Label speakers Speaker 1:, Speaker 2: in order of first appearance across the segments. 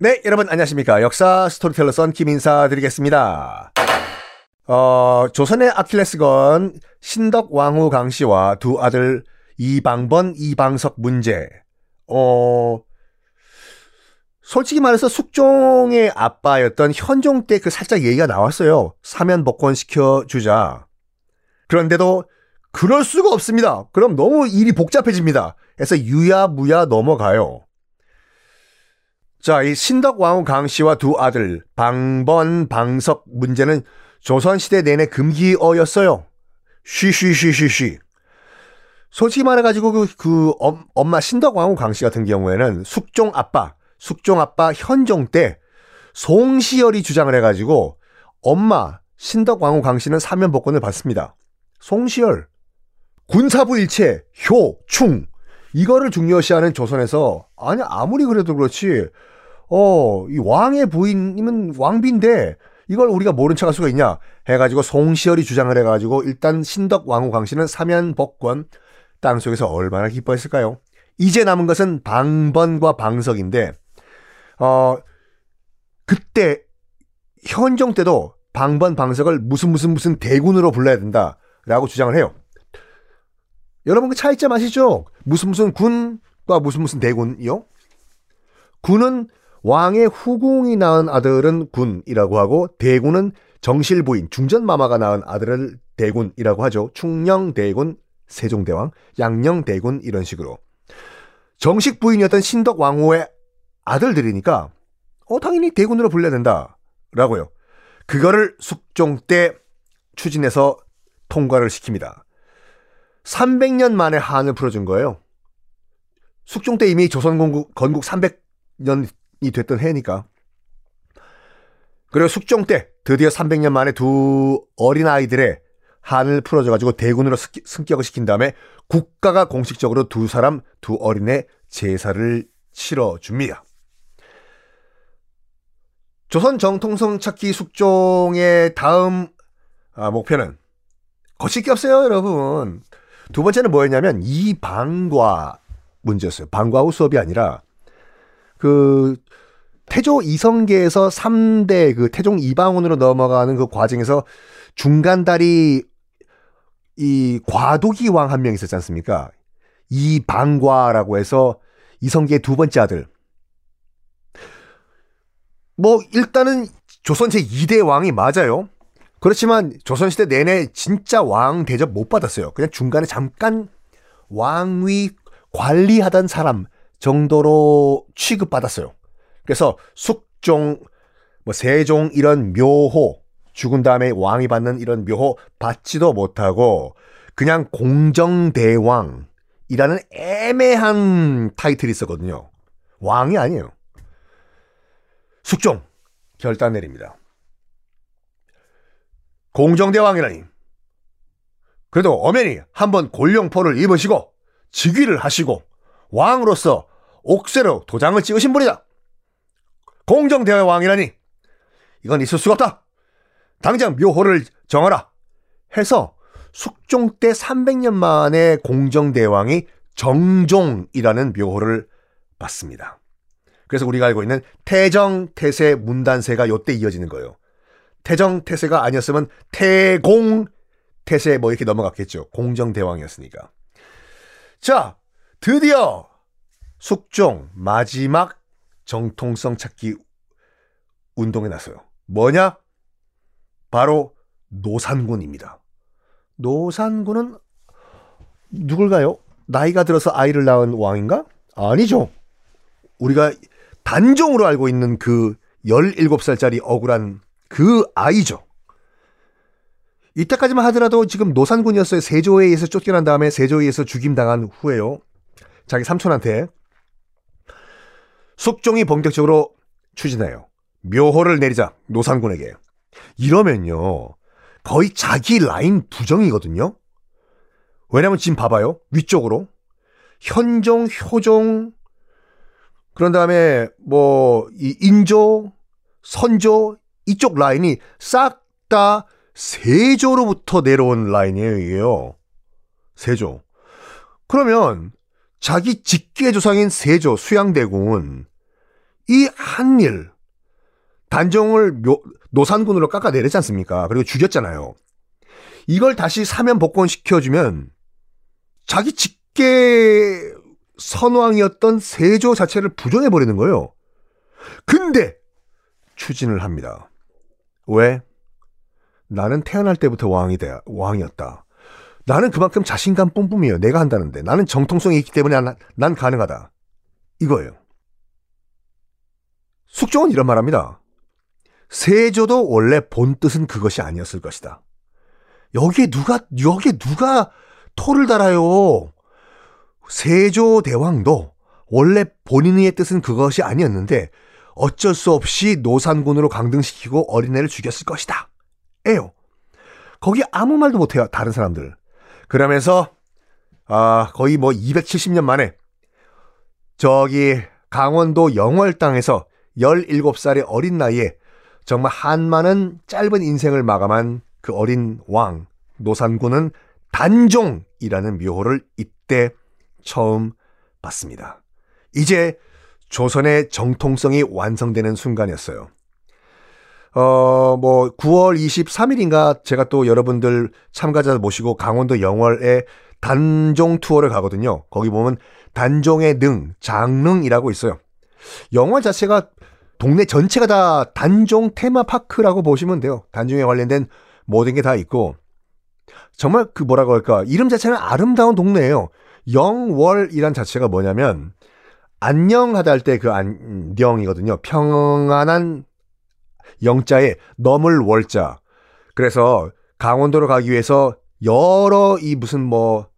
Speaker 1: 네, 여러분 안녕하십니까. 역사 스토리텔러 썬킴 인사 드리겠습니다. 어, 조선의 아킬레스건 신덕 왕후 강씨와 두 아들 이방번, 이방석 문제. 어, 솔직히 말해서 숙종의 아빠였던 현종 때 그 살짝 얘기가 나왔어요. 사면 복권 시켜 주자. 그런데도 그럴 수가 없습니다. 그럼 너무 일이 복잡해집니다. 그래서 유야무야 넘어가요. 자, 이 신덕 왕후 강씨와 두 아들 방번, 방석 문제는 조선시대 내내 금기어였어요. 쉬쉬쉬쉬쉬. 솔직히 말해가지고 그, 그 엄, 엄마 신덕 왕후 강씨 같은 경우에는 숙종 아빠, 숙종 아빠 현종 때 송시열이 주장을 해가지고 엄마 신덕 왕후 강씨는 사면 복권을 받습니다. 송시열 군사부 일체 효, 충 이거를 중요시하는 조선에서 아니 아무리 그래도 그렇지 어 이 왕의 부인이면 왕비인데 이걸 우리가 모른 척할 수가 있냐 해가지고 송시열이 주장을 해가지고 일단 신덕 왕후 강씨는 사면 복권 땅속에서 얼마나 기뻐했을까요? 이제 남은 것은 방번과 방석인데 어 그때 현종 때도 방번 방석을 무슨 무슨 무슨 대군으로 불러야 된다라고 주장을 해요. 여러분 그 차이점 아시죠? 무슨 무슨 군과 무슨 무슨 대군이요? 군은 왕의 후궁이 낳은 아들은 군이라고 하고 대군은 정실 부인 중전 마마가 낳은 아들을 대군이라고 하죠. 충녕 대군, 세종대왕, 양녕 대군 이런 식으로. 정식 부인이었던 신덕 왕후의 아들들이니까 어 당연히 대군으로 불려야 된다라고요. 그거를 숙종 때 추진해서 통과를 시킵니다. 300년 만에 한을 풀어준 거예요. 숙종 때 이미 조선 건국, 건국 300년이 됐던 해니까. 그리고 숙종 때 드디어 300년 만에 두 어린아이들의 한을 풀어줘가지고 대군으로 승격을 시킨 다음에 국가가 공식적으로 두 사람, 두 어린의 제사를 치러줍니다. 조선 정통성 찾기 숙종의 다음 아, 목표는 거칠 게 없어요, 여러분. 두 번째는 뭐였냐면 이 방과 문제였어요. 방과 후 수업이 아니라 그 태조 이성계에서 3대 그 태종 이방원으로 넘어가는 그 과정에서 중간다리 이 과도기 왕 한 명 있었지 않습니까? 이방과라고 해서 이성계의 두 번째 아들. 뭐 일단은 조선 제 2대 왕이 맞아요. 그렇지만 조선시대 내내 진짜 왕 대접 못 받았어요. 그냥 중간에 잠깐 왕위 관리하던 사람 정도로 취급받았어요. 그래서 숙종, 뭐 세종 이런 묘호, 죽은 다음에 왕이 받는 이런 묘호 받지도 못하고 그냥 공정대왕이라는 애매한 타이틀이 있었거든요. 왕이 아니에요. 숙종 결단 내립니다. 공정대왕이라니. 그래도 엄연히 한번 골룡포를 입으시고 즉위를 하시고 왕으로서 옥새로 도장을 찍으신 분이다. 공정대왕이라니. 이건 있을 수가 없다. 당장 묘호를 정하라. 해서 숙종 때 300년 만에 공정대왕이 정종이라는 묘호를 받습니다. 그래서 우리가 알고 있는 태정, 태세, 문단세가 요때 이어지는 거예요. 태정 태세가 아니었으면 태공 태세 뭐 이렇게 넘어갔겠죠. 공정 대왕이었으니까. 자, 드디어 숙종 마지막 정통성 찾기 운동에 나서요. 뭐냐? 바로 노산군입니다. 노산군은 누굴까요? 나이가 들어서 아이를 낳은 왕인가? 아니죠. 우리가 단종으로 알고 있는 그 17살짜리 억울한 그 아이죠. 이때까지만 하더라도 지금 노산군이었어요. 세조에 의해서 쫓겨난 다음에 세조에 의해서 죽임당한 후에요. 자기 삼촌한테 숙종이 본격적으로 추진해요. 묘호를 내리자 노산군에게. 이러면요. 거의 자기 라인 부정이거든요. 왜냐면 지금 봐봐요. 위쪽으로. 현종, 효종, 그런 다음에 뭐, 이 인조, 선조, 이쪽 라인이 싹 다 세조로부터 내려온 라인이에요. 세조. 그러면 자기 직계 조상인 세조 수양대공은 이 한일 단종을 묘, 노산군으로 깎아내리지 않습니까? 그리고 죽였잖아요. 이걸 다시 사면 복권시켜주면 자기 직계 선왕이었던 세조 자체를 부정해버리는 거예요. 근데 추진을 합니다. 왜? 나는 태어날 때부터 왕이 돼, 왕이었다. 나는 그만큼 자신감 뿜뿜이에요. 내가 한다는데. 나는 정통성이 있기 때문에 난, 난 가능하다. 이거예요. 숙종은 이런 말 합니다. 세조도 원래 본 뜻은 그것이 아니었을 것이다. 여기에 누가, 여기에 누가 토를 달아요. 세조 대왕도 원래 본인의 뜻은 그것이 아니었는데 어쩔 수 없이 노산군으로 강등시키고 어린애를 죽였을 것이다. 에요. 거기 아무 말도 못해요. 다른 사람들. 그러면서 아 거의 뭐 270년 만에 저기 강원도 영월 땅에서 17살의 어린 나이에 정말 한많은 짧은 인생을 마감한 그 어린 왕 노산군은 단종이라는 묘호를 이때 처음 봤습니다. 이제 조선의 정통성이 완성되는 순간이었어요. 어, 뭐, 9월 23일인가 제가 또 여러분들 참가자 모시고 강원도 영월에 단종 투어를 가거든요. 거기 보면 단종의 능, 장릉이라고 있어요. 영월 자체가 동네 전체가 다 단종 테마파크라고 보시면 돼요. 단종에 관련된 모든 게 다 있고. 정말 그 뭐라고 할까. 이름 자체는 아름다운 동네예요. 영월이란 자체가 뭐냐면, 안녕하다 할 때 그 안녕이거든요. 평안한 영자에 넘을 월자. 그래서 강원도로 가기 위해서 여러 이 무슨 뭐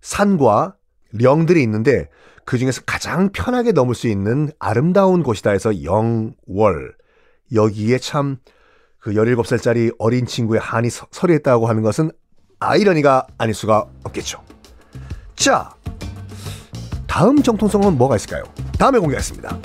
Speaker 1: 산과 령들이 있는데 그 중에서 가장 편하게 넘을 수 있는 아름다운 곳이다 해서 영월. 여기에 참 그 17살짜리 어린 친구의 한이 서리했다고 하는 것은 아이러니가 아닐 수가 없겠죠. 자, 다음 정통성은 뭐가 있을까요? 다음에 공개하겠습니다.